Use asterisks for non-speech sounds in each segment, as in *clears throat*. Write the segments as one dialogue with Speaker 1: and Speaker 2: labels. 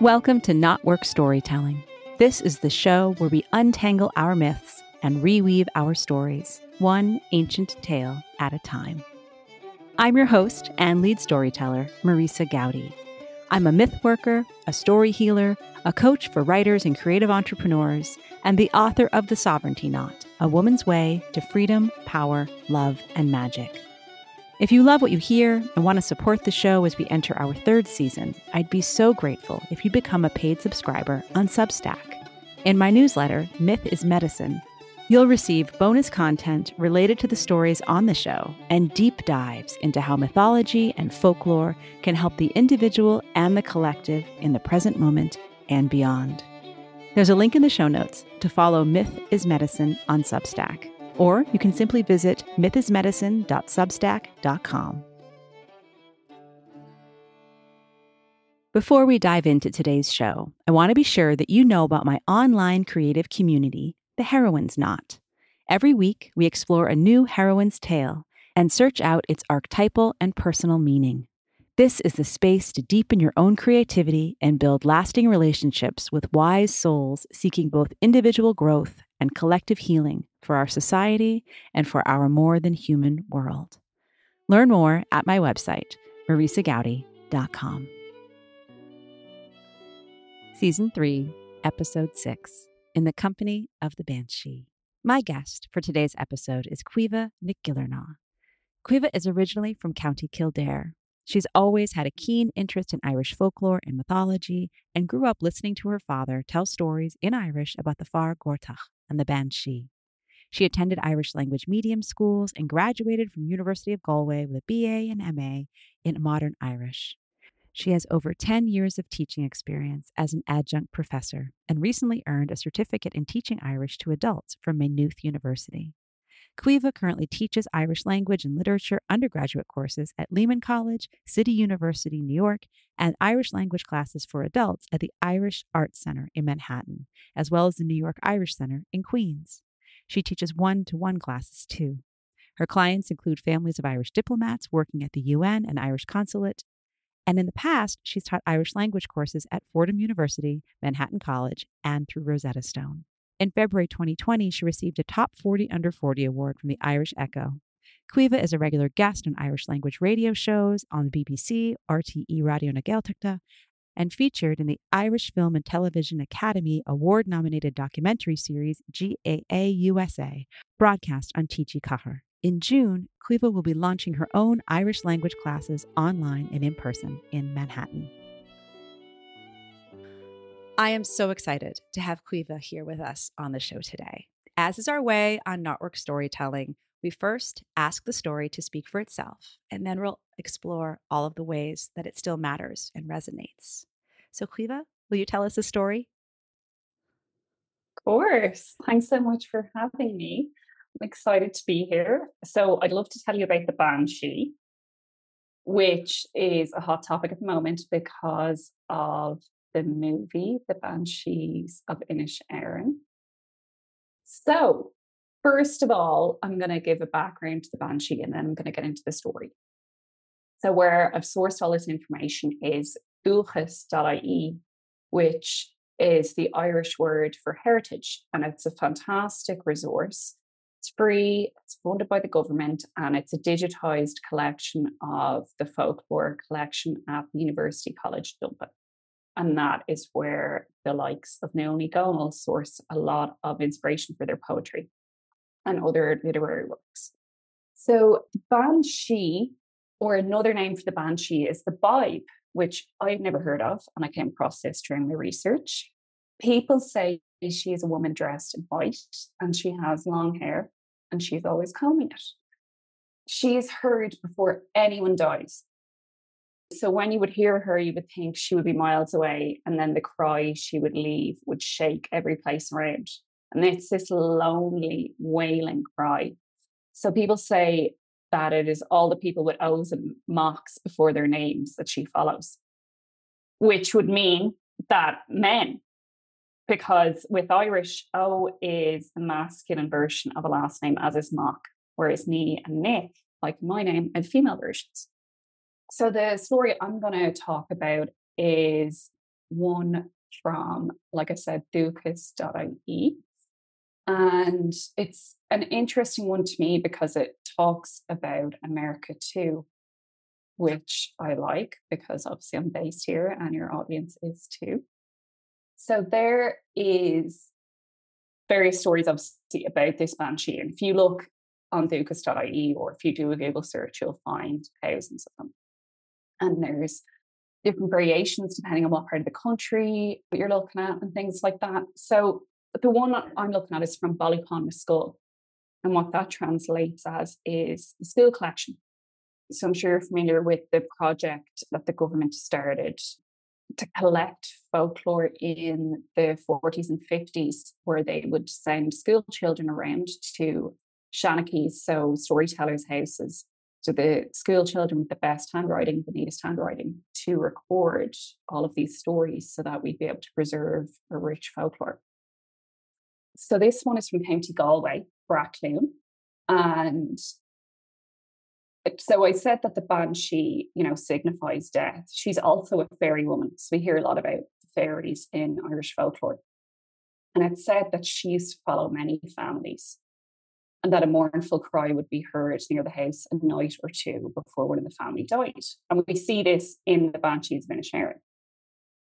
Speaker 1: Welcome to KnotWork Storytelling. This is the show where we untangle our myths and reweave our stories, one ancient tale at a time. I'm your host and lead storyteller, Marisa Gowdy. I'm a myth worker, a story healer, a coach for writers and creative entrepreneurs, and the author of The Sovereignty Knot A Woman's Way to Freedom, Power, Love, and Magic. If you love what you hear and want to support the show as we enter our third season, I'd be so grateful if you become a paid subscriber on Substack. In my newsletter, Myth is Medicine, you'll receive bonus content related to the stories on the show and deep dives into how mythology and folklore can help the individual and the collective in the present moment and beyond. There's a link in the show notes to follow Myth is Medicine on Substack or you can simply visit mythismedicine.substack.com. Before we dive into today's show, I want to be sure that you know about my online creative community, the Heroine's Knot. Every week, we explore a new heroine's tale and search out its archetypal and personal meaning. This is the space to deepen your own creativity and build lasting relationships with wise souls seeking both individual growth and collective healing for our society and for our more than human world. Learn more at my website, marisagowdy.com. Season 3, Episode 6 In the Company of the Banshee. My guest for today's episode is Caoimhe Gillearná. Caoimhe is originally from County Kildare. She's always had a keen interest in Irish folklore and mythology and grew up listening to her father tell stories in Irish about the Féar Gortach and the Banshee. She attended Irish language medium schools and graduated from University of Galway with a BA and MA in modern Irish. She has over 10 years of teaching experience as an adjunct professor and recently earned a certificate in teaching Irish to adults from Maynooth University. Caoimhe currently teaches Irish language and literature undergraduate courses at Lehman College, City University, New York, and Irish language classes for adults at the Irish Arts Center in Manhattan, as well as the New York Irish Center in Queens. She teaches one to one classes too. Her clients include families of Irish diplomats working at the UN and Irish consulate. And in the past, she's taught Irish language courses at Fordham University, Manhattan College, and through Rosetta Stone. In February 2020, she received a Top 40 Under 40 award from the Irish Echo. Caoimhe is a regular guest on Irish language radio shows on BBC, RTE Radio na Gaeltachta, and featured in the Irish Film and Television Academy award nominated documentary series GAA USA, broadcast on TG Ceathair. In June, Caoimhe will be launching her own Irish language classes online and in person in Manhattan. I am so excited to have Caoimhe here with us on the show today. As is our way on KnotWork Storytelling, we first ask the story to speak for itself, and then we'll explore all of the ways that it still matters and resonates. So, Caoimhe, will you tell us a story?
Speaker 2: Of course. Thanks so much for having me. I'm excited to be here. So, I'd love to tell you about the Banshee, which is a hot topic at the moment because of the movie, The Banshees of Inisherin. So, First of all, I'm going to give a background to the Banshee and then I'm going to get into the story. So, where I've sourced all this information is dúchas.ie, which is the Irish word for heritage. And it's a fantastic resource. It's free, it's funded by the government, and it's a digitized collection of the folklore collection at the University College Dublin. And that is where the likes of Naomi Gomel source a lot of inspiration for their poetry and other literary works. So, Banshee, or another name for the Banshee, is the Bibe, which I've never heard of, and I came across this during my research. People say she is a woman dressed in white and she has long hair and she's always combing it. She is heard before anyone dies. So when you would hear her, you would think she would be miles away, and then the cry she would leave would shake every place around. And it's this lonely, wailing cry. So people say that it is all the people with O's and Macs before their names that she follows, which would mean that men, because with Irish, O is the masculine version of a last name, as is Mac, whereas me and Nic, like my name, are female versions. So the story I'm going to talk about is one from, like I said, dúchas.ie. And it's an interesting one to me because it talks about America too, which I like because obviously I'm based here and your audience is too. So there is various stories obviously about this banshee. And if you look on dúchas.ie or if you do a Google search, you'll find thousands of them. And there's different variations depending on what part of the country you're looking at and things like that. So the one I'm looking at is from Ballypon School. And what that translates as is the school collection. So I'm sure you're familiar with the project that the government started to collect folklore in the 40s and 50s, where they would send school children around to shanachis, so storytellers' houses, so the school children with the best handwriting, the neatest handwriting, to record all of these stories so that we'd be able to preserve a rich folklore. So this one is from County Galway, Brackloon. And so I said that the banshee, you know, signifies death. She's also a fairy woman. So we hear a lot about fairies in Irish folklore. And it said that she used to follow many families and that a mournful cry would be heard near the house a night or two before one of the family died. And we see this in the Banshees of Inisherin.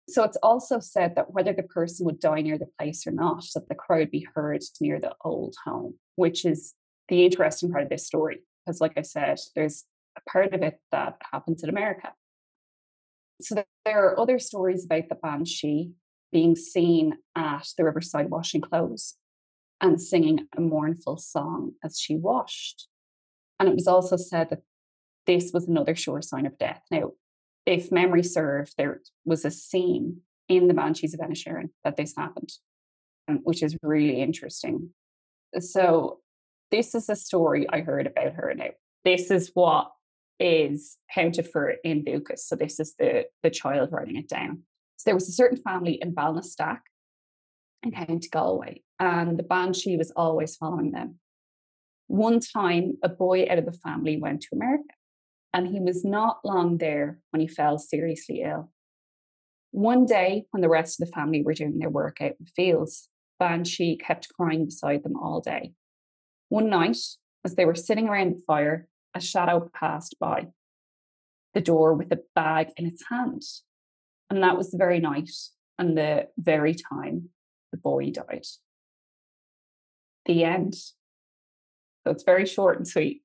Speaker 2: So it's also said that whether the person would die near the place or not, that the cry would be heard near the old home, which is the interesting part of this story. Because, like I said, there's a part of it that happens in America. So there are other stories about the Banshee being seen at the riverside washing clothes and singing a mournful song as she washed. And it was also said that this was another sure sign of death. Now, if memory served, there was a scene in the Banshees of Inisherin that this happened, um, which is really interesting. So, this is a story I heard about her now. This is what is counted for in Dúchas. So, this is the, the child writing it down. So, there was a certain family in Balnastack in to Galway, and the banshee was always following them. One time, a boy out of the family went to America, and he was not long there when he fell seriously ill. One day, when the rest of the family were doing their work out in the fields, Banshee kept crying beside them all day. One night, as they were sitting around the fire, a shadow passed by the door with a bag in its hand. And that was the very night and the very time the boy died. The end. So it's very short and sweet.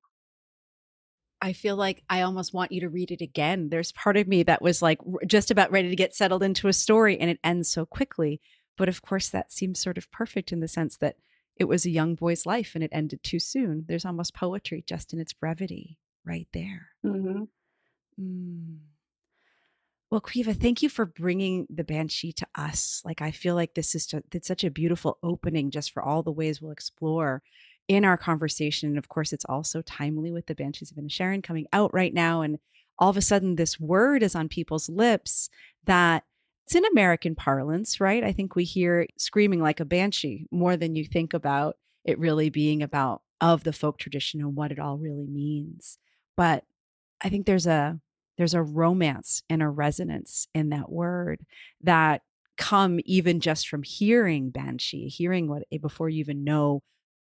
Speaker 1: I feel like I almost want you to read it again. There's part of me that was like just about ready to get settled into a story and it ends so quickly. But of course, that seems sort of perfect in the sense that it was a young boy's life and it ended too soon. There's almost poetry just in its brevity right there. Mm-hmm. Mm. Well, Caoimhe, thank you for bringing the Banshee to us. Like, I feel like this is it's such a beautiful opening just for all the ways we'll explore in our conversation. And of course, it's also timely with the Banshees of Inisherin coming out right now. And all of a sudden, this word is on people's lips that it's in American parlance, right? I think we hear screaming like a banshee more than you think about it really being about of the folk tradition and what it all really means. But I think there's a there's a romance and a resonance in that word that come even just from hearing banshee hearing what eh, before you even know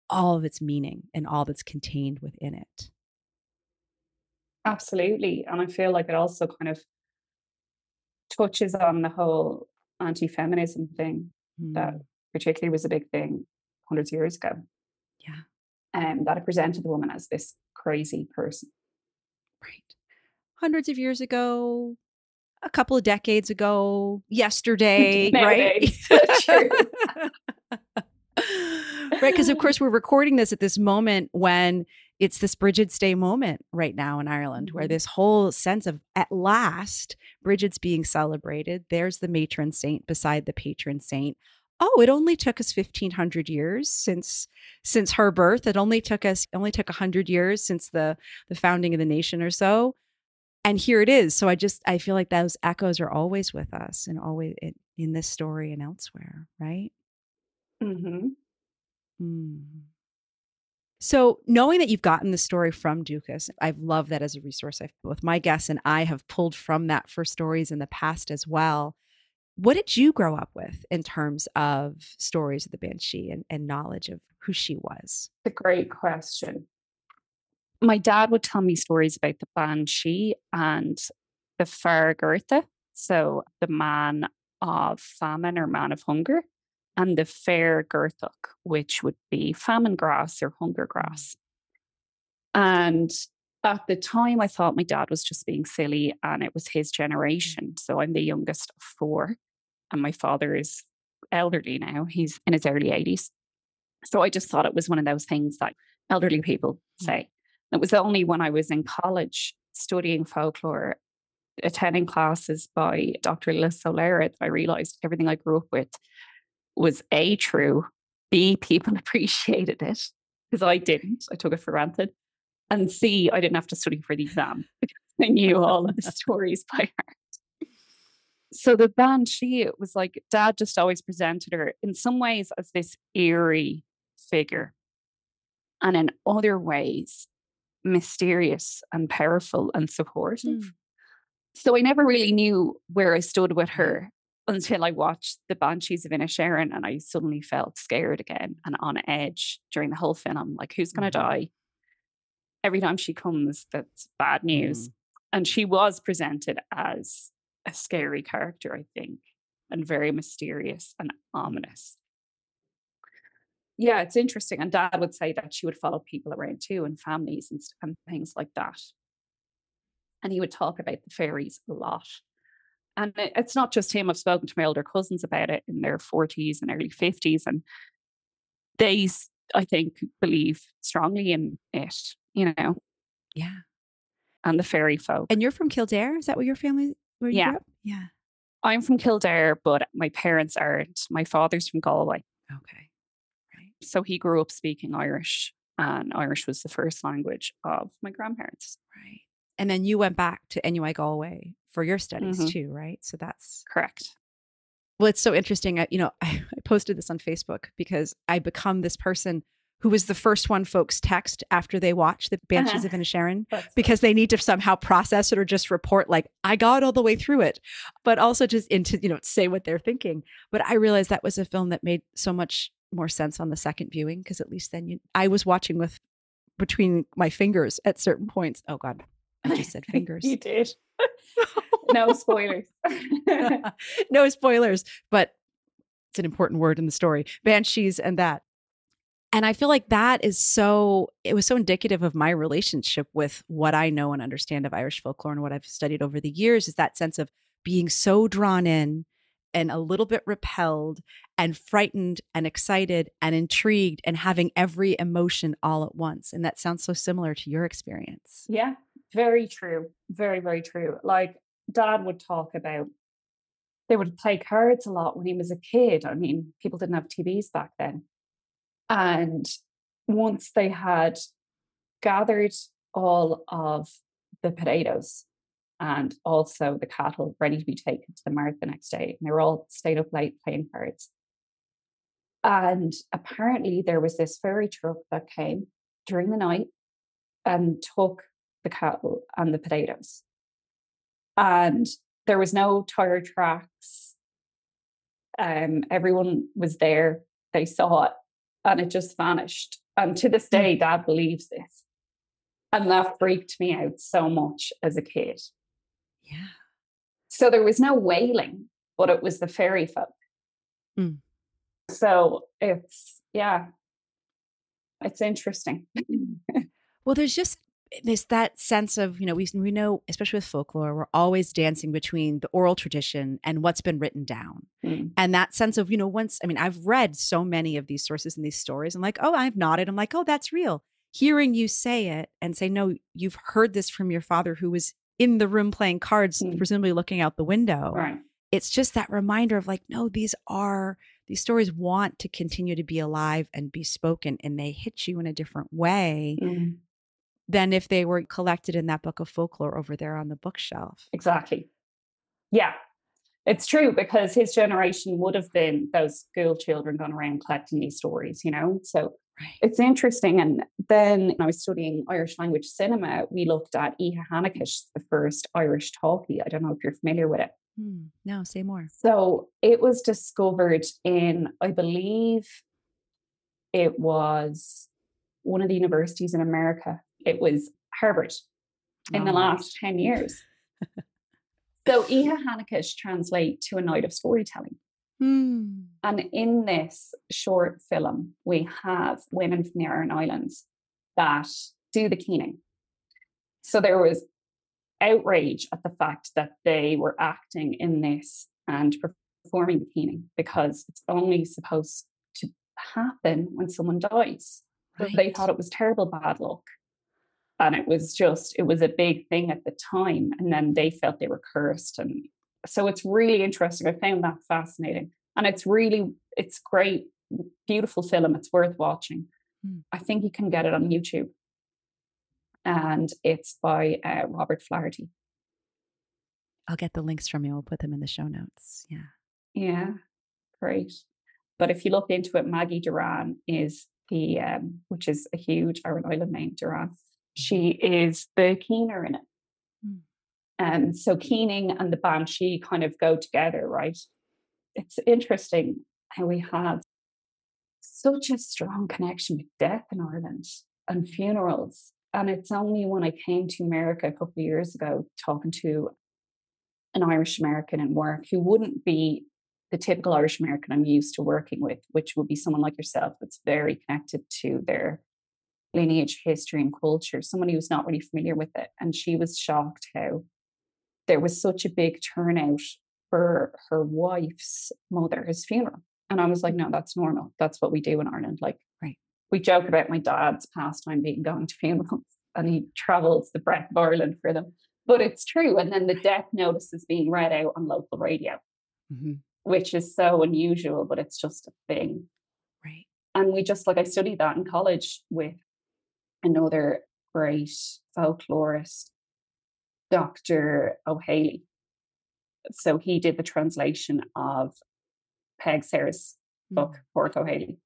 Speaker 1: all of its meaning and all that's contained within it.
Speaker 2: Absolutely and i feel like it also kind of touches on the whole anti-feminism thing mm. that particularly was a big thing hundreds of years ago.
Speaker 1: Yeah.
Speaker 2: And um, that it presented the woman as this crazy person.
Speaker 1: Right hundreds of years ago, a couple of decades ago, *laughs* yesterday, right? *laughs* *laughs* right, because of course we're recording this at this moment when it's this Bridget's Day moment right now in Ireland, mm-hmm. where this whole sense of at last Bridget's being celebrated. There's the matron saint beside the patron saint. Oh, it only took us 1500 years since since her birth. It only took us only took 100 years since the the founding of the nation or so and here it is so i just i feel like those echoes are always with us and always in, in this story and elsewhere right mm-hmm. mm. so knowing that you've gotten the story from dúchas i've loved that as a resource i've both my guests and i have pulled from that for stories in the past as well What did you grow up with in terms of stories of the Banshee and, and knowledge of who she was?
Speaker 2: It's a great question. My dad would tell me stories about the Banshee and the Fear Gorta, so the man of famine or man of hunger, and the Féar Gortach, which would be famine grass or hunger grass. And at the time, I thought my dad was just being silly and it was his generation. So I'm the youngest of four, and my father is elderly now. He's in his early 80s. So I just thought it was one of those things that elderly people mm. say. It was only when I was in college studying folklore, attending classes by Dr. Lillis Ó Laoire that I realized everything I grew up with was A, true, B, people *laughs* appreciated it because I didn't. I took it for granted. And C, I didn't have to study for the exam *laughs* because I knew all of the *laughs* stories by heart. So the Banshee, it was like dad just always presented her in some ways as this eerie figure. And in other ways, mysterious and powerful and supportive. Mm. So I never really knew where I stood with her until I watched The Banshees of Inisherin and I suddenly felt scared again and on edge during the whole film. Like, who's going to mm-hmm. die? Every time she comes, that's bad news. Mm. And she was presented as a scary character, I think, and very mysterious and ominous. Yeah, it's interesting. And dad would say that she would follow people around too and families and, and things like that. And he would talk about the fairies a lot. And it, it's not just him. I've spoken to my older cousins about it in their 40s and early 50s. And they, I think, believe strongly in it, you know?
Speaker 1: Yeah.
Speaker 2: And the fairy folk.
Speaker 1: And you're from Kildare? Is that where your family, where you
Speaker 2: yeah.
Speaker 1: Yeah.
Speaker 2: I'm from Kildare, but my parents aren't. My father's from Galway.
Speaker 1: Okay.
Speaker 2: So he grew up speaking Irish, and Irish was the first language of my grandparents.
Speaker 1: Right. And then you went back to NUI Galway for your studies mm-hmm. too, right? So that's
Speaker 2: correct.
Speaker 1: Well, it's so interesting. I, you know, I, *laughs* I posted this on Facebook because I become this person who was the first one folks text after they watch the Banshees uh-huh. of *laughs* Inisherin because they need to somehow process it or just report like I got all the way through it, but also just into you know say what they're thinking. But I realized that was a film that made so much more sense on the second viewing because at least then you I was watching with between my fingers at certain points. Oh God, I just said *laughs* fingers.
Speaker 2: you did. *laughs* *laughs* no spoilers.
Speaker 1: no spoilers, but it's an important word in the story. Banshees and that. And I feel like that is so, it was so indicative of my relationship with what I know and understand of Irish folklore and what I've studied over the years is that sense of being so drawn in and a little bit repelled and frightened and excited and intrigued and having every emotion all at once. And that sounds so similar to your experience.
Speaker 2: Yeah, very true. Very, very true. Like dad would talk about they would play cards a lot when he was a kid. I mean, people didn't have TVs back then. And once they had gathered all of the potatoes and also the cattle ready to be taken to the mart the next day, and they were all stayed up late playing cards. And apparently, there was this ferry truck that came during the night and took the cattle and the potatoes. And there was no tire tracks. Um, everyone was there. They saw it and it just vanished. And to this day, mm. dad believes this. And that freaked me out so much as a kid.
Speaker 1: Yeah.
Speaker 2: So there was no wailing, but it was the fairy folk. Mm. So it's, yeah, it's interesting. *laughs*
Speaker 1: well, there's just there's that sense of you know we we know especially with folklore we're always dancing between the oral tradition and what's been written down mm. and that sense of you know once i mean i've read so many of these sources and these stories i'm like oh i've nodded i'm like oh that's real hearing you say it and say no you've heard this from your father who was in the room playing cards mm. presumably looking out the window
Speaker 2: right.
Speaker 1: it's just that reminder of like no these are these stories want to continue to be alive and be spoken and they hit you in a different way mm than if they were collected in that book of folklore over there on the bookshelf.
Speaker 2: Exactly. Yeah, it's true because his generation would have been those school children going around collecting these stories, you know? So Right. It's interesting. And then I was studying Irish language cinema. We looked at Oíche Sheanchais, the first Irish talkie. I don't know if you're familiar with it.
Speaker 1: Hmm. No, say more.
Speaker 2: So it was discovered in, I believe, it was one of the universities in America. It was Harvard in oh, the last 10 years. so Oíche Sheanchais translate to a night of storytelling.
Speaker 1: Hmm.
Speaker 2: And in this short film, we have women from the Aran Islands that do the keening. So there was outrage at the fact that they were acting in this and performing the keening because it's only supposed to happen when someone dies. Right. they thought it was terrible bad luck. And it was just, it was a big thing at the time. And then they felt they were cursed. And so it's really interesting. I found that fascinating. And it's really, it's great, beautiful film. It's worth watching. Mm. I think you can get it on YouTube. And it's by uh, Robert Flaherty.
Speaker 1: I'll get the links from you. I'll put them in the show notes. Yeah.
Speaker 2: Yeah. Great. But if you look into it, Maggie Dirrane is the, um, which is a huge Aran Island name, Doran. She is the keener in it. Um, so keening and the banshee kind of go together, right? It's interesting how we have such a strong connection with death in Ireland and funerals. And it's only when I came to America a couple of years ago talking to an Irish American in work who wouldn't be the typical Irish American I'm used to working with, which would be someone like yourself that's very connected to their lineage, history, and culture, someone who's not really familiar with it. And she was shocked how there was such a big turnout for her wife's mother's funeral. And I was like, no, that's normal. That's what we do in Ireland. Like,
Speaker 1: right.
Speaker 2: we joke about my dad's pastime being going to funerals *laughs* and he travels the breadth of Ireland for them. But it's true. And then the death notice is being read out on local radio. Mm-hmm which is so unusual, but it's just a thing.
Speaker 1: Right.
Speaker 2: And we just like I studied that in college with another great folklorist, Dr. Ó hÉalaí. So he did the translation of Peig Sayers' book, mm. Pádraig Ó hÉalaí.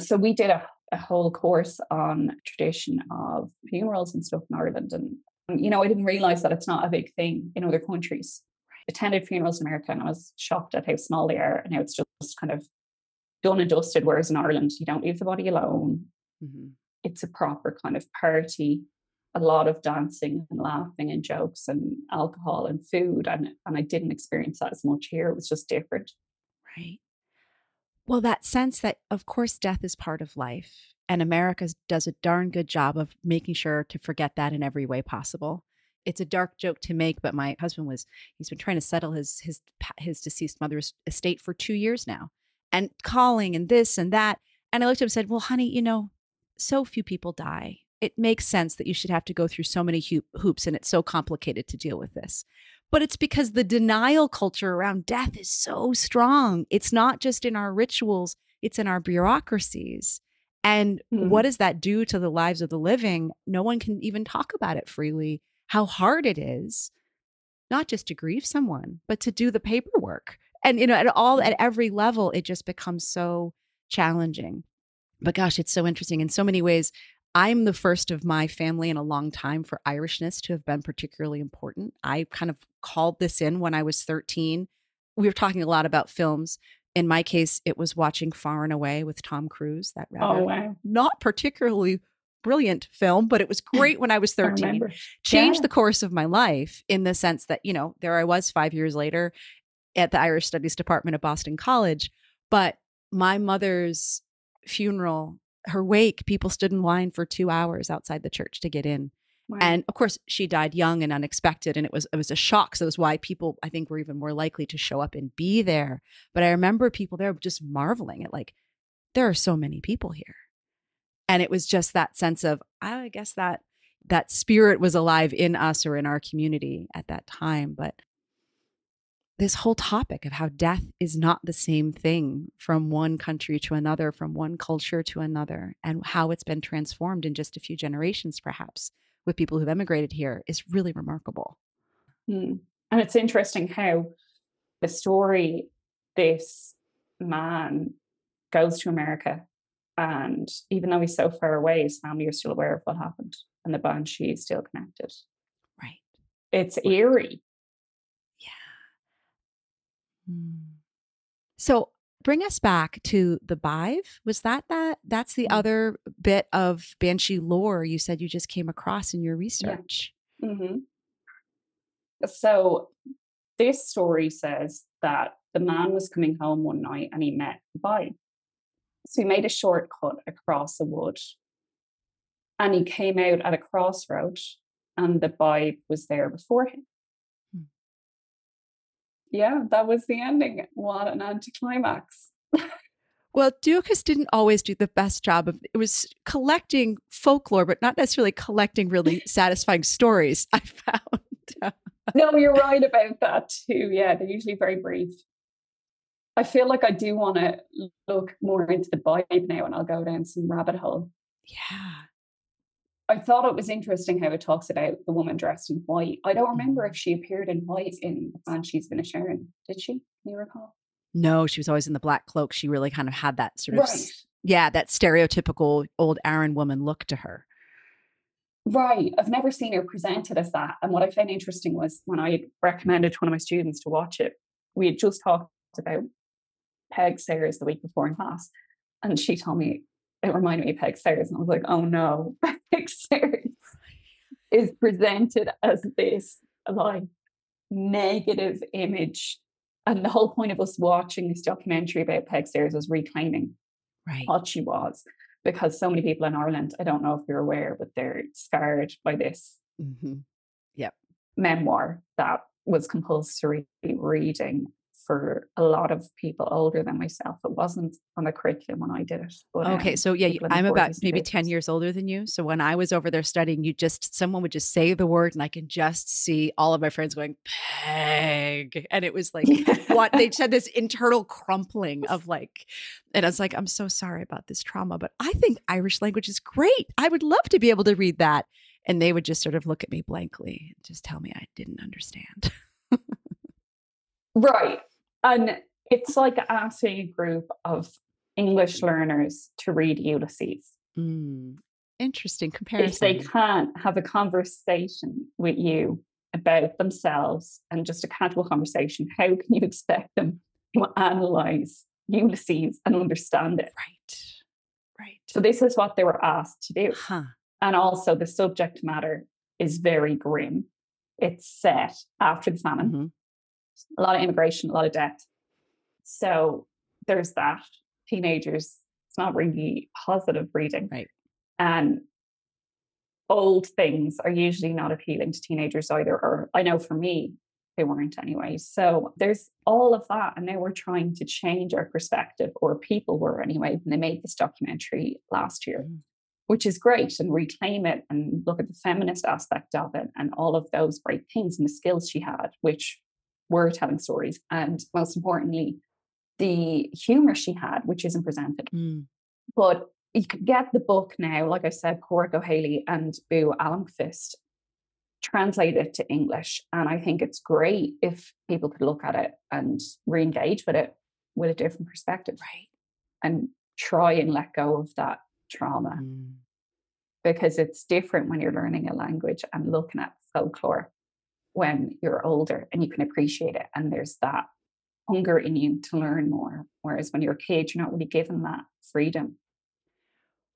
Speaker 2: So we did a, a whole course on tradition of funerals and stuff in Ireland. And, you know, I didn't realize that it's not a big thing in other countries attended funerals in America and I was shocked at how small they are and how it's just kind of done and dusted. Whereas in Ireland, you don't leave the body alone. Mm-hmm. It's a proper kind of party, a lot of dancing and laughing and jokes and alcohol and food. And, and I didn't experience that as much here. It was just different.
Speaker 1: Right. Well, that sense that, of course, death is part of life. And America does a darn good job of making sure to forget that in every way possible it's a dark joke to make, but my husband was he's been trying to settle his his his deceased mother's estate for two years now, and calling and this and that. And I looked at him and said, "Well, honey, you know, so few people die. It makes sense that you should have to go through so many hoops, and it's so complicated to deal with this." But it's because the denial culture around death is so strong. It's not just in our rituals; it's in our bureaucracies. And mm-hmm. what does that do to the lives of the living? No one can even talk about it freely how hard it is not just to grieve someone, but to do the paperwork. And you know, at all at every level, it just becomes so challenging. But gosh, it's so interesting in so many ways. I'm the first of my family in a long time for Irishness to have been particularly important. I kind of called this in when I was 13. We were talking a lot about films. In my case, it was watching Far and Away with Tom Cruise, that oh, rather oh, wow. not particularly brilliant film, but it was *clears throat* great when I was 13. I Changed yeah. the course of my life in the sense that, you know, there I was five years later at the Irish Studies Department at Boston College. But my mother's funeral, her wake, people stood in line for two hours outside the church to get in. Wow. And of course, she died young and unexpected, and it was it was a shock. So that's why people, I think, were even more likely to show up and be there. But I remember people there just marveling at like, there are so many people here and it was just that sense of i guess that that spirit was alive in us or in our community at that time but this whole topic of how death is not the same thing from one country to another from one culture to another and how it's been transformed in just a few generations perhaps with people who've emigrated here is really remarkable
Speaker 2: mm. and it's interesting how the story this man goes to america And even though he's so far away, his family are still aware of what happened. And the banshee is still connected.
Speaker 1: Right.
Speaker 2: It's eerie.
Speaker 1: Mm. So bring us back to the Bive. Was that that? That's the mm. other bit of Banshee lore you said you just came across in your research.
Speaker 2: Yeah. Mm-hmm. So this story says that the man was coming home one night and he met the Bive. So he made a shortcut across a wood and he came out at a crossroad and the Bive was there before him. Yeah, that was the ending. What an anticlimax. *laughs*
Speaker 1: well, Dúchas didn't always do the best job of it was collecting folklore, but not necessarily collecting really satisfying stories, *laughs* I found. *laughs*
Speaker 2: no, you're right about that too. Yeah, they're usually very brief. I feel like I do want to look more into the Bive now and I'll go down some rabbit hole.
Speaker 1: Yeah.
Speaker 2: I thought it was interesting how it talks about the woman dressed in white. I don't remember if she appeared in white in Banshees of Sharon. Did she? Can you recall?
Speaker 1: No, she was always in the black cloak. She really kind of had that sort of, right. yeah, that stereotypical old Aran woman look to her.
Speaker 2: Right. I've never seen her presented as that. And what I found interesting was when I recommended to one of my students to watch it, we had just talked about Peig Sayers the week before in class. And she told me it reminded me of Peig Sayers. And I was like, oh no, *laughs* *laughs* Sayers is presented as this like negative image. And the whole point of us watching this documentary about Peig Sayers was reclaiming
Speaker 1: right.
Speaker 2: what she was. Because so many people in Ireland, I don't know if you're aware, but they're scarred by this
Speaker 1: mm-hmm. yep.
Speaker 2: memoir that was compulsory reading for a lot of people older than myself. It wasn't on the curriculum when I did it.
Speaker 1: But, okay, um, so yeah, I'm about maybe 10 years older than you. So when I was over there studying, you just, someone would just say the word and I can just see all of my friends going, peg. And it was like, *laughs* what? They said this internal crumpling of like, and I was like, I'm so sorry about this trauma, but I think Irish language is great. I would love to be able to read that. And they would just sort of look at me blankly and just tell me I didn't understand. *laughs*
Speaker 2: right. And it's like asking a group of English learners to read Ulysses.
Speaker 1: Mm, interesting comparison.
Speaker 2: If they can't have a conversation with you about themselves and just a casual conversation, how can you expect them to analyze Ulysses and understand it?
Speaker 1: Right. Right.
Speaker 2: So this is what they were asked to do. Huh. And also the subject matter is very grim. It's set after the famine. Mm-hmm a lot of immigration, a lot of debt. So there's that. Teenagers, it's not really positive reading.
Speaker 1: Right.
Speaker 2: And old things are usually not appealing to teenagers either. Or I know for me, they weren't anyway. So there's all of that. And now we're trying to change our perspective, or people were anyway, when they made this documentary last year, mm. which is great, and reclaim it and look at the feminist aspect of it and all of those great things and the skills she had, which were telling stories. And most importantly, the humor she had, which isn't presented. Mm. But you could get the book now, like I said, Ó hÉalaí and Bo Almqvist translate it to English. And I think it's great if people could look at it and re-engage with it with a different perspective.
Speaker 1: Right.
Speaker 2: And try and let go of that trauma. Mm. Because it's different when you're learning a language and looking at folklore when you're older and you can appreciate it and there's that hunger in you to learn more whereas when you're a kid you're not really given that freedom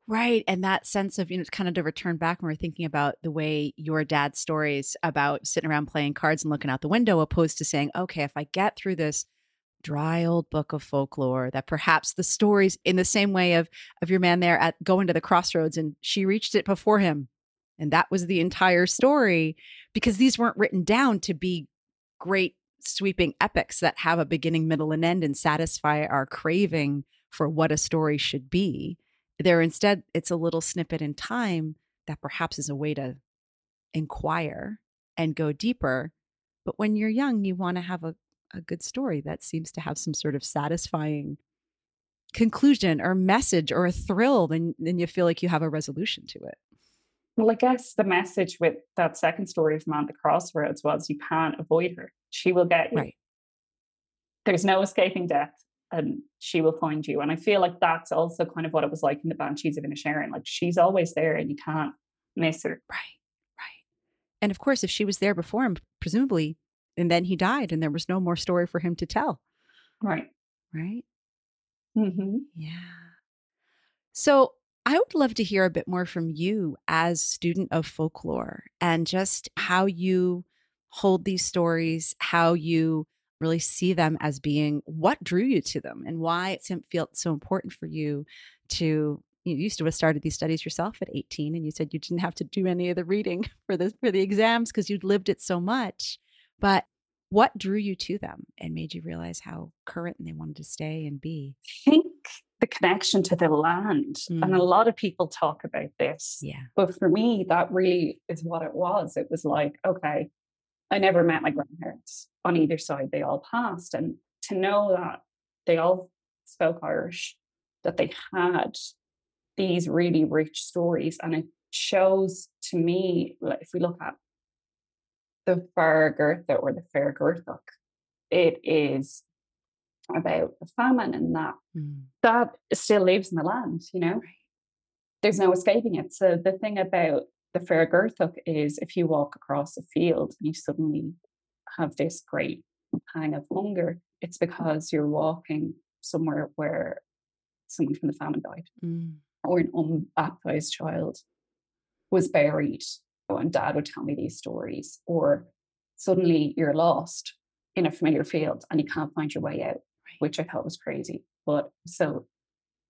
Speaker 1: Right. And that sense of, you know, kind of to return back when we're thinking about the way your dad's stories about sitting around playing cards and looking out the window, opposed to saying, okay, if I get through this dry old book of folklore, that perhaps the stories in the same way of of your man there at going to the crossroads and she reached it before him. And that was the entire story because these weren't written down to be great sweeping epics that have a beginning, middle, and end and satisfy our craving for what a story should be. There instead, it's a little snippet in time that perhaps is a way to inquire and go deeper. But when you're young, you want to have a, a good story that seems to have some sort of satisfying conclusion or message or a thrill, then, then you feel like you have a resolution to it.
Speaker 2: Well, I guess the message with that second story from On the Crossroads was you can't avoid her. She will get you.
Speaker 1: Right.
Speaker 2: There's no escaping death. and she will find you. And I feel like that's also kind of what it was like in the Banshees of Inisherin. Like she's always there and you can't miss her.
Speaker 1: Right. Right. And of course, if she was there before him, presumably, and then he died and there was no more story for him to tell.
Speaker 2: Right.
Speaker 1: Right.
Speaker 2: Mm-hmm.
Speaker 1: Yeah. So I would love to hear a bit more from you as student of folklore and just how you hold these stories, how you really see them as being what drew you to them and why it felt so important for you to you used to have started these studies yourself at 18 and you said you didn't have to do any of the reading *laughs* for the for the exams because you'd lived it so much but what drew you to them and made you realize how current and they wanted to stay and be?
Speaker 2: I think the connection to the land. Mm. And a mm. lot of people talk about this.
Speaker 1: Yeah.
Speaker 2: But for me, that really is what it was. It was like, okay, I never met my grandparents on either side. They all passed. And to know that they all spoke Irish, that they had these really rich stories. And it shows to me, if we look at the Fear Gorta or the Féar Gortach, it is about the famine and that mm. that still lives in the land, you know. Right. There's no escaping it. So the thing about the fair Féar Gortach is if you walk across a field you suddenly have this great pang of hunger, it's because you're walking somewhere where someone from the famine died. Mm. Or an unbaptized child was buried. And dad would tell me these stories. Or suddenly you're lost in a familiar field and you can't find your way out which I thought was crazy. But so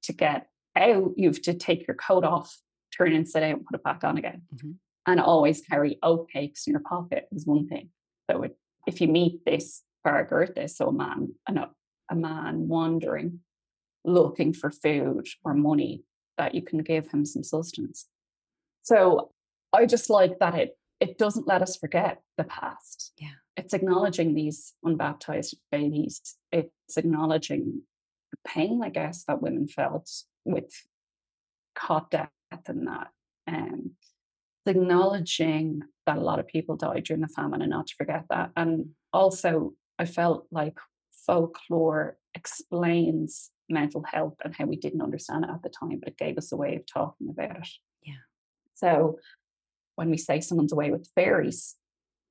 Speaker 2: to get out, you have to take your coat off, turn inside out, and put it back on again. Mm-hmm. And always carry oat cakes in your pocket is one thing. So it, if you meet this Fear Gorta, so a man, a man wandering, looking for food or money, that you can give him some sustenance. So I just like that it it doesn't let us forget the past.
Speaker 1: Yeah.
Speaker 2: It's acknowledging these unbaptized babies. It's acknowledging the pain, I guess, that women felt with cot death and that. Um, it's acknowledging that a lot of people died during the famine and not to forget that. And also, I felt like folklore explains mental health and how we didn't understand it at the time, but it gave us a way of talking about it.
Speaker 1: Yeah.
Speaker 2: So when we say someone's away with fairies,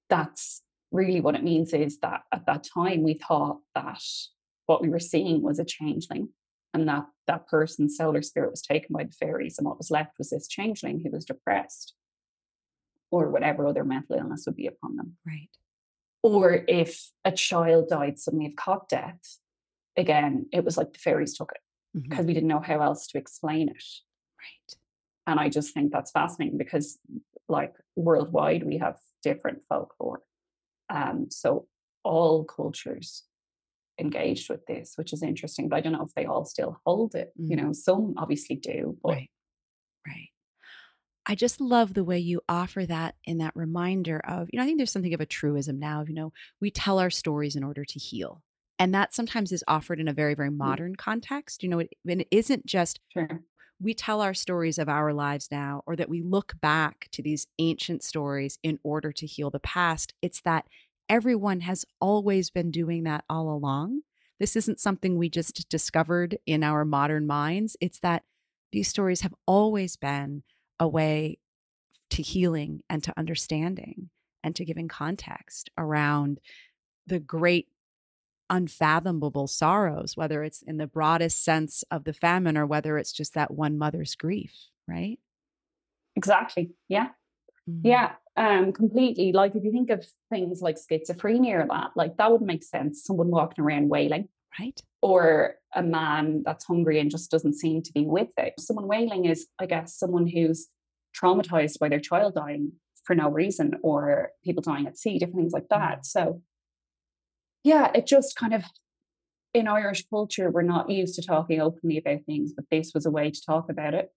Speaker 2: that's really what it means is that at that time we thought that what we were seeing was a changeling and that that person's solar spirit was taken by the fairies and what was left was this changeling who was depressed or whatever other mental illness would be upon them.
Speaker 1: Right.
Speaker 2: Or if a child died suddenly of cot death, again, it was like the fairies took it because mm-hmm. we didn't know how else to explain it.
Speaker 1: Right.
Speaker 2: And I just think that's fascinating because like worldwide we have different folklore um, so all cultures engaged with this which is interesting but i don't know if they all still hold it mm. you know some obviously do
Speaker 1: but right right I just love the way you offer that in that reminder of, you know, I think there's something of a truism now, you know, we tell our stories in order to heal. And that sometimes is offered in a very, very mm. modern context. You know, it, it isn't just
Speaker 2: sure
Speaker 1: we tell our stories of our lives now, or that we look back to these ancient stories in order to heal the past. It's that everyone has always been doing that all along. This isn't something we just discovered in our modern minds. It's that these stories have always been a way to healing and to understanding and to giving context around the great unfathomable sorrows, whether it's in the broadest sense of the famine or whether it's just that one mother's grief, right?
Speaker 2: Exactly. Yeah. Mm-hmm. Yeah. Um, completely. Like if you think of things like schizophrenia or that, like that would make sense. Someone walking around wailing.
Speaker 1: Right.
Speaker 2: Or a man that's hungry and just doesn't seem to be with it. Someone wailing is, I guess, someone who's traumatized by their child dying for no reason or people dying at sea, different things like that. Mm. So yeah, it just kind of in Irish culture, we're not used to talking openly about things, but this was a way to talk about it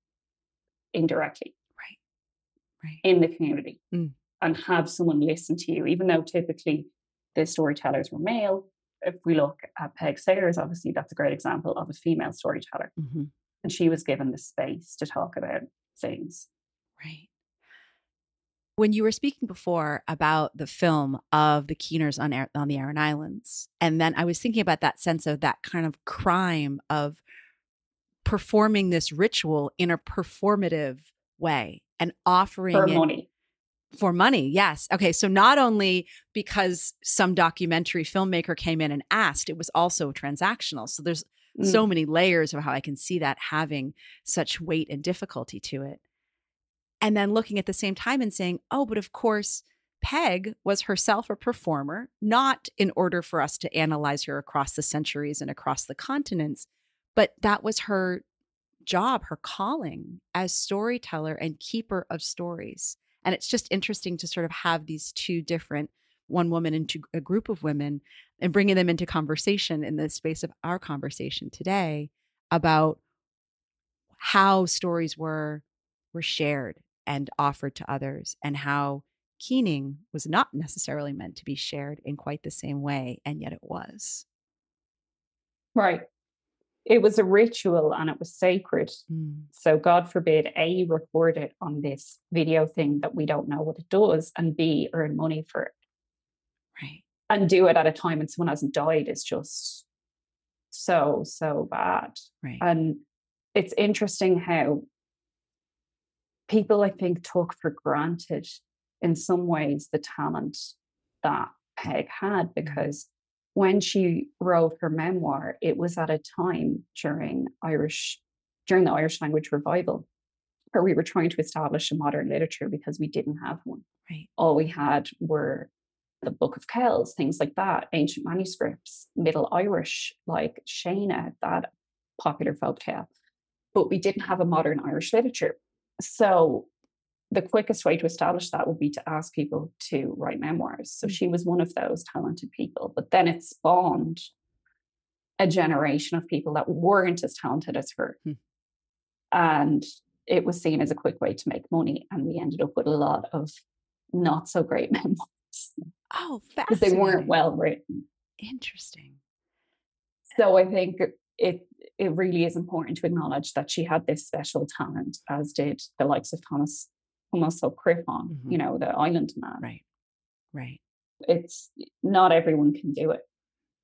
Speaker 2: indirectly.
Speaker 1: Right. Right.
Speaker 2: In the community.
Speaker 1: Mm.
Speaker 2: And have someone listen to you, even though typically the storytellers were male. If we look at Peig Sayers, obviously that's a great example of a female storyteller.
Speaker 1: Mm-hmm.
Speaker 2: And she was given the space to talk about things.
Speaker 1: Right. When you were speaking before about the film of the Keeners on, Air, on the Aran Islands, and then I was thinking about that sense of that kind of crime of performing this ritual in a performative way and offering
Speaker 2: for money.
Speaker 1: for money. Yes. Okay. So not only because some documentary filmmaker came in and asked, it was also transactional. So there's
Speaker 2: Mm.
Speaker 1: so many layers of how I can see that having such weight and difficulty to it. And then looking at the same time and saying, oh, but of course, Peig was herself a performer, not in order for us to analyze her across the centuries and across the continents, but that was her job, her calling as storyteller and keeper of stories. And it's just interesting to sort of have these two different one woman into a group of women and bringing them into conversation in the space of our conversation today about how stories were were shared and offered to others and how keening was not necessarily meant to be shared in quite the same way and yet it was
Speaker 2: Right. It was a ritual and it was sacred.
Speaker 1: Mm,
Speaker 2: So God forbid A record it on this video thing that we don't know what it does, and B earn money for it.
Speaker 1: right
Speaker 2: And do it at a time when someone hasn't died is just so, so bad.
Speaker 1: right
Speaker 2: And it's interesting how people, I think, took for granted in some ways the talent that Peig had mm-hmm. because when she wrote her memoir, it was at a time during Irish during the Irish language revival where we were trying to establish a modern literature because we didn't have one.
Speaker 1: right
Speaker 2: All we had were the Book of Kells, things like that, ancient manuscripts, Middle Irish, like Shana, that popular folktale. But we didn't have a modern Irish literature. So the quickest way to establish that would be to ask people to write memoirs. So she was one of those talented people. But then it spawned a generation of people that weren't as talented as her.
Speaker 1: Hmm.
Speaker 2: And it was seen as a quick way to make money. And we ended up with a lot of not so great *laughs* memoirs
Speaker 1: oh
Speaker 2: because they weren't well written.
Speaker 1: interesting
Speaker 2: So I think it it really is important to acknowledge that she had this special talent, as did the likes of Thomas Thomas Ó Criomhthain,
Speaker 1: Mhm.
Speaker 2: you know, the island man.
Speaker 1: right right
Speaker 2: It's not everyone can do it,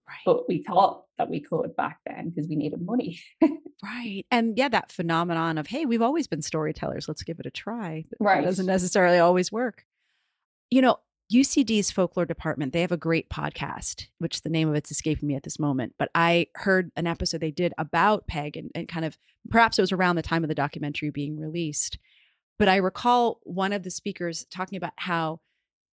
Speaker 1: right
Speaker 2: but we thought that we could back then because we needed money. *laughs*
Speaker 1: Right. And yeah, that phenomenon of, hey, we've always been storytellers. Let's give it a try. That
Speaker 2: Right.
Speaker 1: doesn't necessarily always work. You know, UCD's folklore department, they have a great podcast, which the name of it's escaping me at this moment. But I heard an episode they did about Peig and, and kind of perhaps it was around the time of the documentary being released. But I recall one of the speakers talking about how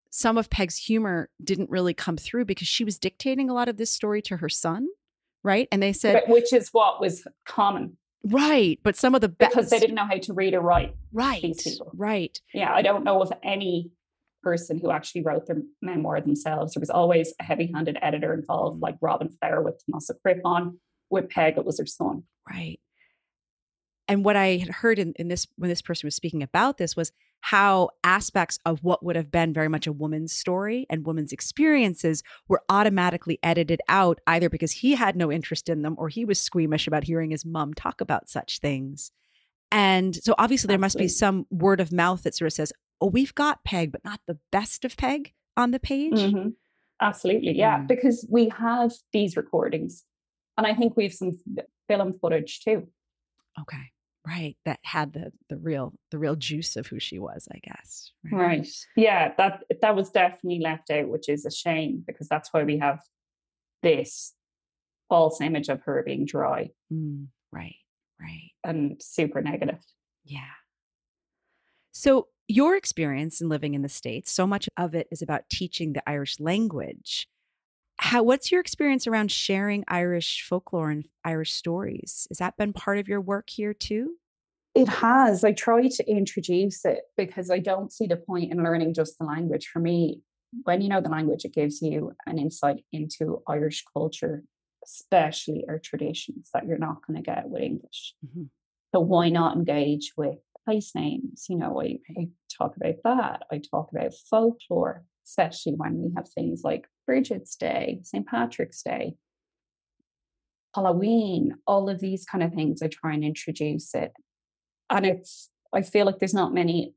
Speaker 1: some of Peig's humor didn't really come through because she was dictating a lot of this story to her son. Right. And they said,
Speaker 2: But- which is what was common
Speaker 1: Right, but some of the best
Speaker 2: because they didn't know how to read or write.
Speaker 1: right, right,
Speaker 2: Yeah, I don't know of any person who actually wrote their memoir themselves. There was always a heavy-handed editor involved,
Speaker 1: Mm.
Speaker 2: like Robin Flower with Thomas Ó Criomhthain. With Peig, it was her son.
Speaker 1: right. And what I had heard in, in this when this person was speaking about this was how aspects of what would have been very much a woman's story and woman's experiences were automatically edited out, either because he had no interest in them or he was squeamish about hearing his mom talk about such things. And so obviously there must be some word of mouth that sort of says, oh, we've got Peig, but not the best of Peig on the page.
Speaker 2: Mhm. Absolutely, yeah,
Speaker 1: Mm.
Speaker 2: because we have these recordings, and I think we have some film footage too.
Speaker 1: Okay. Right. That had the the real the real juice of who she was, I guess.
Speaker 2: Right. Yeah, that that was definitely left out, which is a shame because that's why we have this false image of her being dry
Speaker 1: Mm, right. Right.
Speaker 2: and super negative.
Speaker 1: Yeah. So your experience in living in the States, so much of it is about teaching the Irish language. How what's your experience around sharing Irish folklore and Irish stories? Has that been part of your work here too?
Speaker 2: It has. I try to introduce it because I don't see the point in learning just the language. For me, when you know the language, it gives you an insight into Irish culture, especially our traditions that you're not going to get with English.
Speaker 1: Mhm.
Speaker 2: So why not engage with place names? You know, I, I talk about that. I talk about folklore, especially when we have things like Bridget's Day, St. Patrick's Day, Halloween, all of these kind of things. I try and introduce it. And it's, I feel like there's not many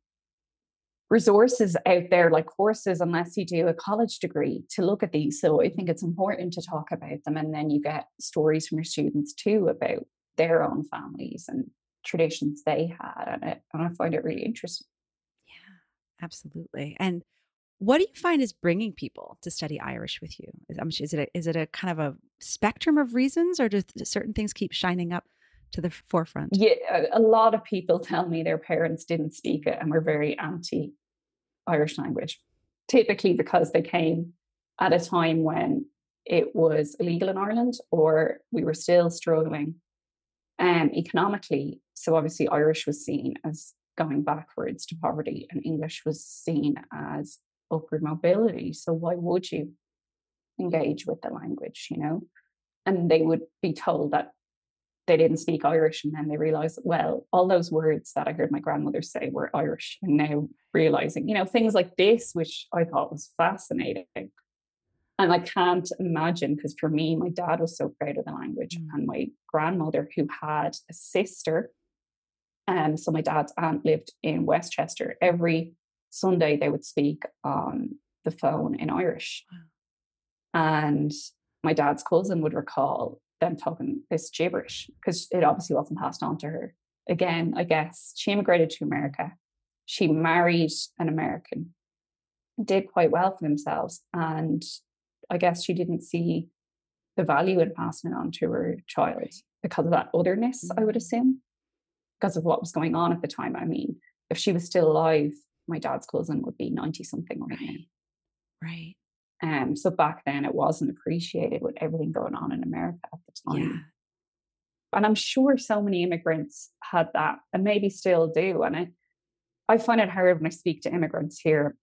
Speaker 2: resources out there like courses unless you do a college degree to look at these so i think it's important to talk about them and then you get stories from your students too about their own families and traditions they had and, it, and i find it really interesting
Speaker 1: yeah absolutely and what do you find is bringing people to study irish with you is, is it a, is it a kind of a spectrum of reasons or do certain things keep shining up to the forefront?
Speaker 2: Yeah, a lot of people tell me their parents didn't speak it and were very anti Irish language, typically because they came at a time when it was illegal in Ireland or we were still struggling um, economically. So obviously, Irish was seen as going backwards to poverty, and English was seen as upward mobility. So why would you engage with the language, you know? And they would be told that they didn't speak Irish. And then they realized, well, all those words that I heard my grandmother say were Irish. And now realizing, you know, things like this, which I thought was fascinating. And I can't imagine, because for me, my dad was so proud of the language, mm. and my grandmother, who had a sister, and um, so my dad's aunt lived in Westchester. Every Sunday, they would speak on the phone in Irish. Wow. And my dad's cousin would recall them talking this gibberish because it obviously wasn't passed on to her. Again, I guess she immigrated to America. She married an American, did quite well for themselves. And I guess she didn't see the value in passing it on to her child because of that otherness, mm-hmm. I would mm. assume, because of what was going on at the time. I mean, if she was still alive, my dad's cousin would be 90 something right now.
Speaker 1: Right.
Speaker 2: Um, so back then it wasn't appreciated with everything going on in America at the time. Yeah. And I'm sure so many immigrants had that and maybe still do. And I, I find it hard when I speak to immigrants here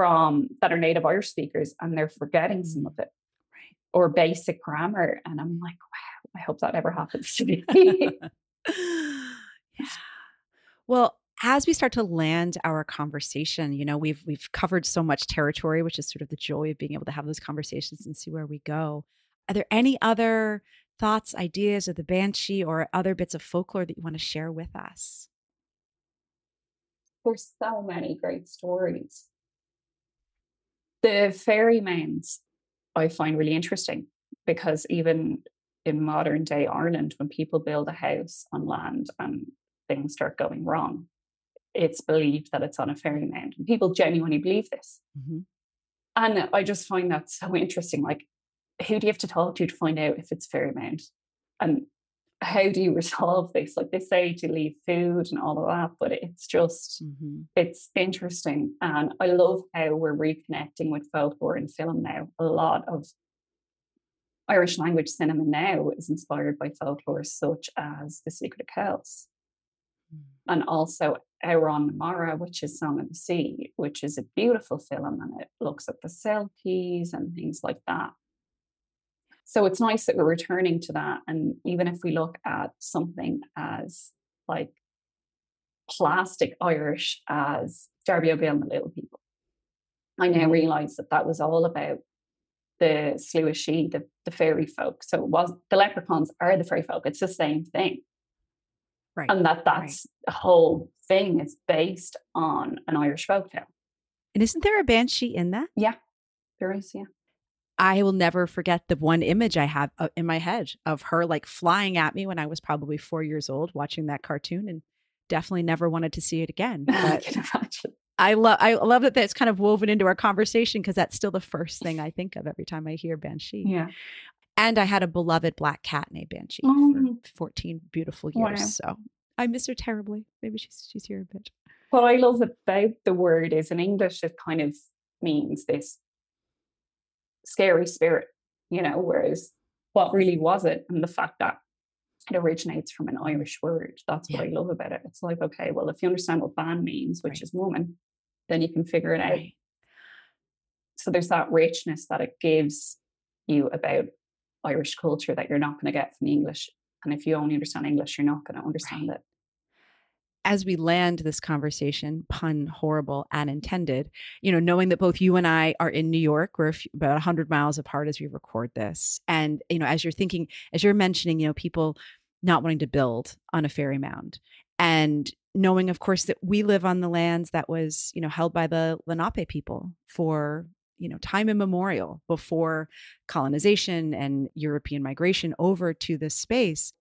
Speaker 2: from that are native Irish speakers and they're forgetting some mm. of it. Right. Or basic grammar. And I'm like, wow, I hope that never happens to me. *laughs*
Speaker 1: yeah. *laughs* Well, as we start to land our conversation, you know, we've we've covered so much territory, which is sort of the joy of being able to have those conversations and see where we go. Are there any other thoughts, ideas of the banshee or other bits of folklore that you want to share with us?
Speaker 2: There's so many great stories. The fairy mounds I find really interesting because even in modern day Ireland, when people build a house on land and things start going wrong, it's believed that it's on a fairy mound. And people genuinely believe this. Mm-hmm. And I just find that so *laughs* interesting. Like, who do you have to talk to to find out if it's fairy mound? And how do you *laughs* resolve this? Like they say to leave food and all of that, but it's just mm-hmm. it's interesting. And I love how we're reconnecting with folklore in film now. A lot of Irish language cinema now is inspired by folklore such as The Secret of Kells. Mm. And also na Mara, which is Song of the Sea, which is a beautiful film and it looks at the Selkies and things like that. So it's nice that we're returning to that. And even if we look at something as like plastic Irish as Darby O'Gill and the Little People, I now mm-hmm. realize that that was all about the Slua Sidhe, the, the fairy folk. So it was the leprechauns are the fairy folk. It's the same thing. Right. And that that's right. the whole thing is based on an Irish folktale.
Speaker 1: And isn't there a banshee in that?
Speaker 2: Yeah, there is. Yeah.
Speaker 1: I will never forget the one image I have uh, in my head of her like flying at me when I was probably four years old watching that cartoon and definitely never wanted to see it again. *laughs* But I. I love I love that that's kind of woven into our conversation because that's still the first thing I think of every time I hear Banshee.
Speaker 2: Yeah.
Speaker 1: And I had a beloved black cat named Banshee mm. for 14 beautiful years. Wow. So I miss her terribly. Maybe she's she's here a bit.
Speaker 2: What I love about the word is in English it kind of means this scary spirit, you know, whereas what really was it? And the fact that it originates from an Irish word. That's what yeah. I love about it. It's like, okay, well, if you understand what ban means, which right. is woman, then you can figure it out. Right. So there's that richness that it gives you about Irish culture that you're not going to get from English. And if you only understand English, you're not going to understand right. it.
Speaker 1: As we land this conversation, pun horrible and intended, you know, knowing that both you and I are in New York, we're about 100 miles apart as we record this. And, you know, as you're thinking, as you're mentioning, you know, people not wanting to build on a fairy mound. And knowing, of course, that we live on the lands that was, you know, held by the Lenape people for, you know, time immemorial before colonization and European migration over to this space.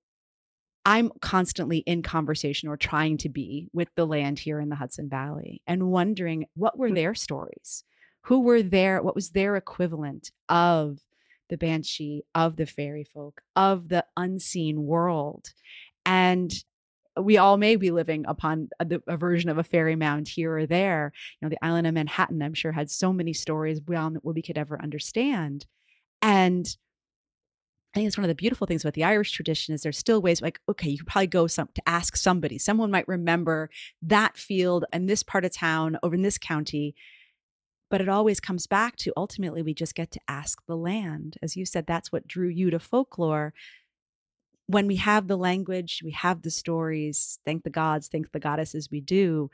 Speaker 1: I'm constantly in conversation or trying to be with the land here in the Hudson Valley and wondering what were mm. their stories? Who were there? What was their equivalent of the banshee, of the fairy folk, of the unseen world? And we all may be living upon a, a, version of a fairy mound here or there. You know, the island of Manhattan, I'm sure, had so many stories beyond what we could ever understand. And I think it's one of the beautiful things about the Irish tradition is there's still ways like, okay, you could probably go some to ask somebody. Someone might remember that field and this part of town over in this county. But it always comes back to ultimately we just get to ask the land. As you said, that's what drew you to folklore when we have the language, we have the stories, thank the gods, thank the goddesses, we do.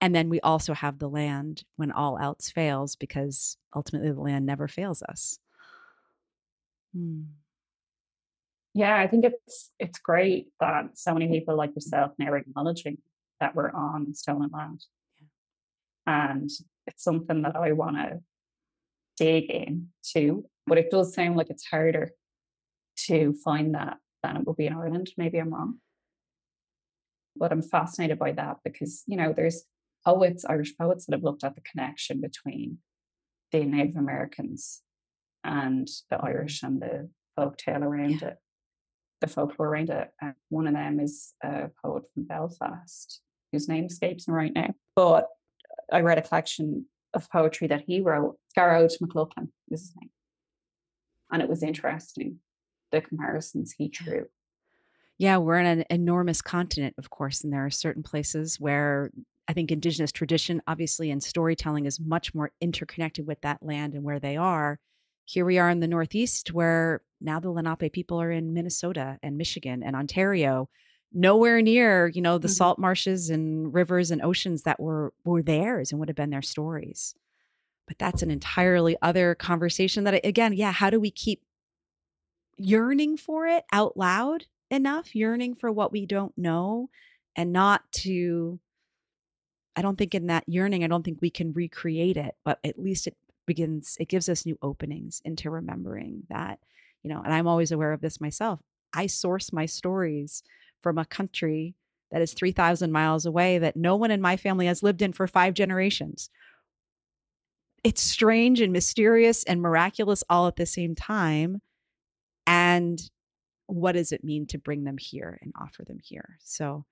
Speaker 1: And then we also have the land when all else fails, because ultimately the land never fails us.
Speaker 2: Hmm. Yeah, I think it's it's great that so many people like yourself now are acknowledging that we're on stolen land. Yeah. And it's something that I want to dig into, but it does sound like it's harder to find that than it would be in Ireland. Maybe I'm wrong. But I'm fascinated by that because, you know, there's poets, Irish poets that have looked at the connection between the Native Americans and the Irish and the folk tale around yeah. it, folklore around it. And one of them is a poet from Belfast, whose name escapes me right now. But I read a collection of poetry that he wrote. Gearóid Mac Lochlainn is his name. And it was interesting the comparisons he drew.
Speaker 1: Yeah, we're in an enormous continent, of course, and there are certain places where I think indigenous tradition, obviously, and storytelling is much more interconnected with that land and where they are. Here we are in the Northeast, where now the Lenape people are in Minnesota and Michigan and Ontario, nowhere near, you know, the mm-hmm. salt marshes and rivers and oceans that were were theirs and would have been their stories. But that's an entirely other conversation that again, yeah, how do we keep yearning for it out loud enough, yearning for what we don't know, and not to. I don't think in that yearning, I don't think we can recreate it, but at least it begins, it gives us new openings into remembering that, you know, and I'm always aware of this myself. I source my stories from a country that is 3,000 miles away that no one in my family has lived in for five generations. It's strange and mysterious and miraculous all at the same time and what does it mean to bring them here and offer them here so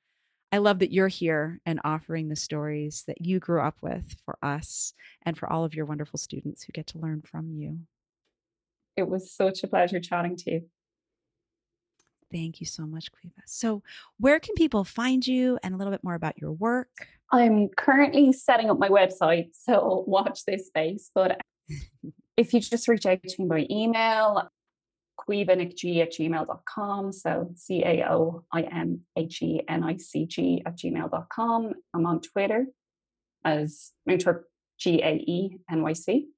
Speaker 1: i love that you're here and offering the stories that you grew up with for us and for all of your wonderful students who get to learn from you
Speaker 2: it was such a pleasure chatting to you
Speaker 1: Thank you so much, Caoimhe. So, where can people find you and a little bit more about your work?
Speaker 2: I'm currently setting up my website, so *laughs* watch this space. But *laughs* if you just reach out to me by email, caoimhenicg at gmail.com. So C A O I M H E N I C G at gmail.com. I'm on Twitter as Moonturk G A E N Y C,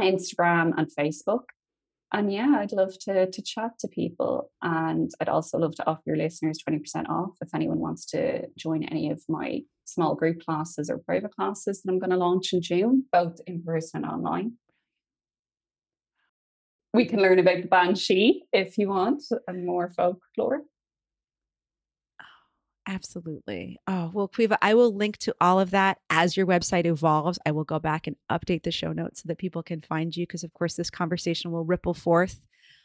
Speaker 2: Instagram and Facebook. And yeah, I'd love to, to chat to people. And I'd also love to offer your listeners 20% off if anyone wants to join any of my small group classes or private classes that I'm going to launch in June, both in person and online we can learn about the banshee if you want and more folklore.
Speaker 1: Absolutely. Oh, well, Caoimhe, I will link to all of that as your website evolves. I will go back and update the show notes so that people can find you because, of course, this conversation will ripple forth,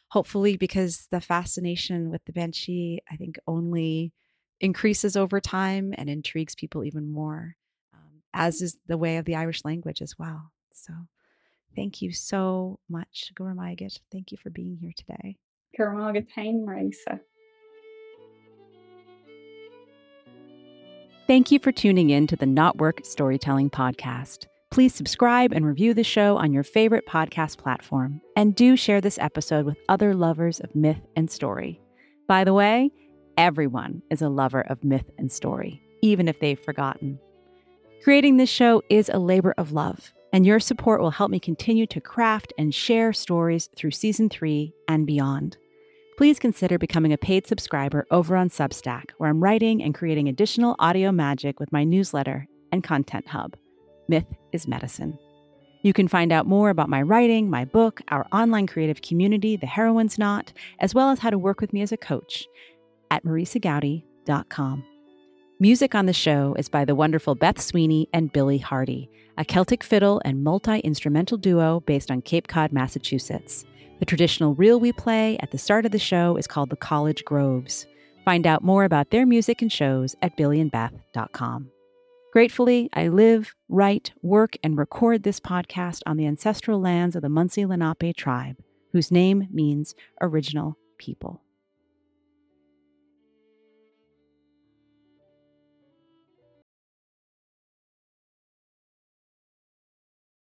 Speaker 1: hopefully, because the fascination with the Banshee, I think, only increases over time and intrigues people even more, um, as is the way of the Irish language as well. So, Thank you so much, Go raibh maith agat. Thank you for being here today.
Speaker 2: Go raibh maith agat Marisa.
Speaker 1: Thank you for tuning in to the KnotWork Storytelling Podcast. Please subscribe and review the show on your favorite podcast platform. And do share this episode with other lovers of myth and story. By the way, everyone is a lover of myth and story, even if they've forgotten. Creating this show is a labor of love and your support will help me continue to craft and share stories through season three and beyond. please consider becoming a paid subscriber over on Substack, where I'm writing and creating additional audio magic with my newsletter and content hub. Myth is Medicine. You can find out more about my writing, my book, our online creative community, The Heroine's Knot, as well as how to work with me as a coach at marisagowdy.com. Music on the show is by the wonderful Beth Sweeney and Billy Hardy, a Celtic fiddle and multi instrumental duo based on Cape Cod, Massachusetts. The traditional reel we play at the start of the show is called the College Groves. Find out more about their music and shows at billyandbeth.com. Gratefully, I live, write, work, and record this podcast on the ancestral lands of the Munsee Lenape tribe, whose name means original people.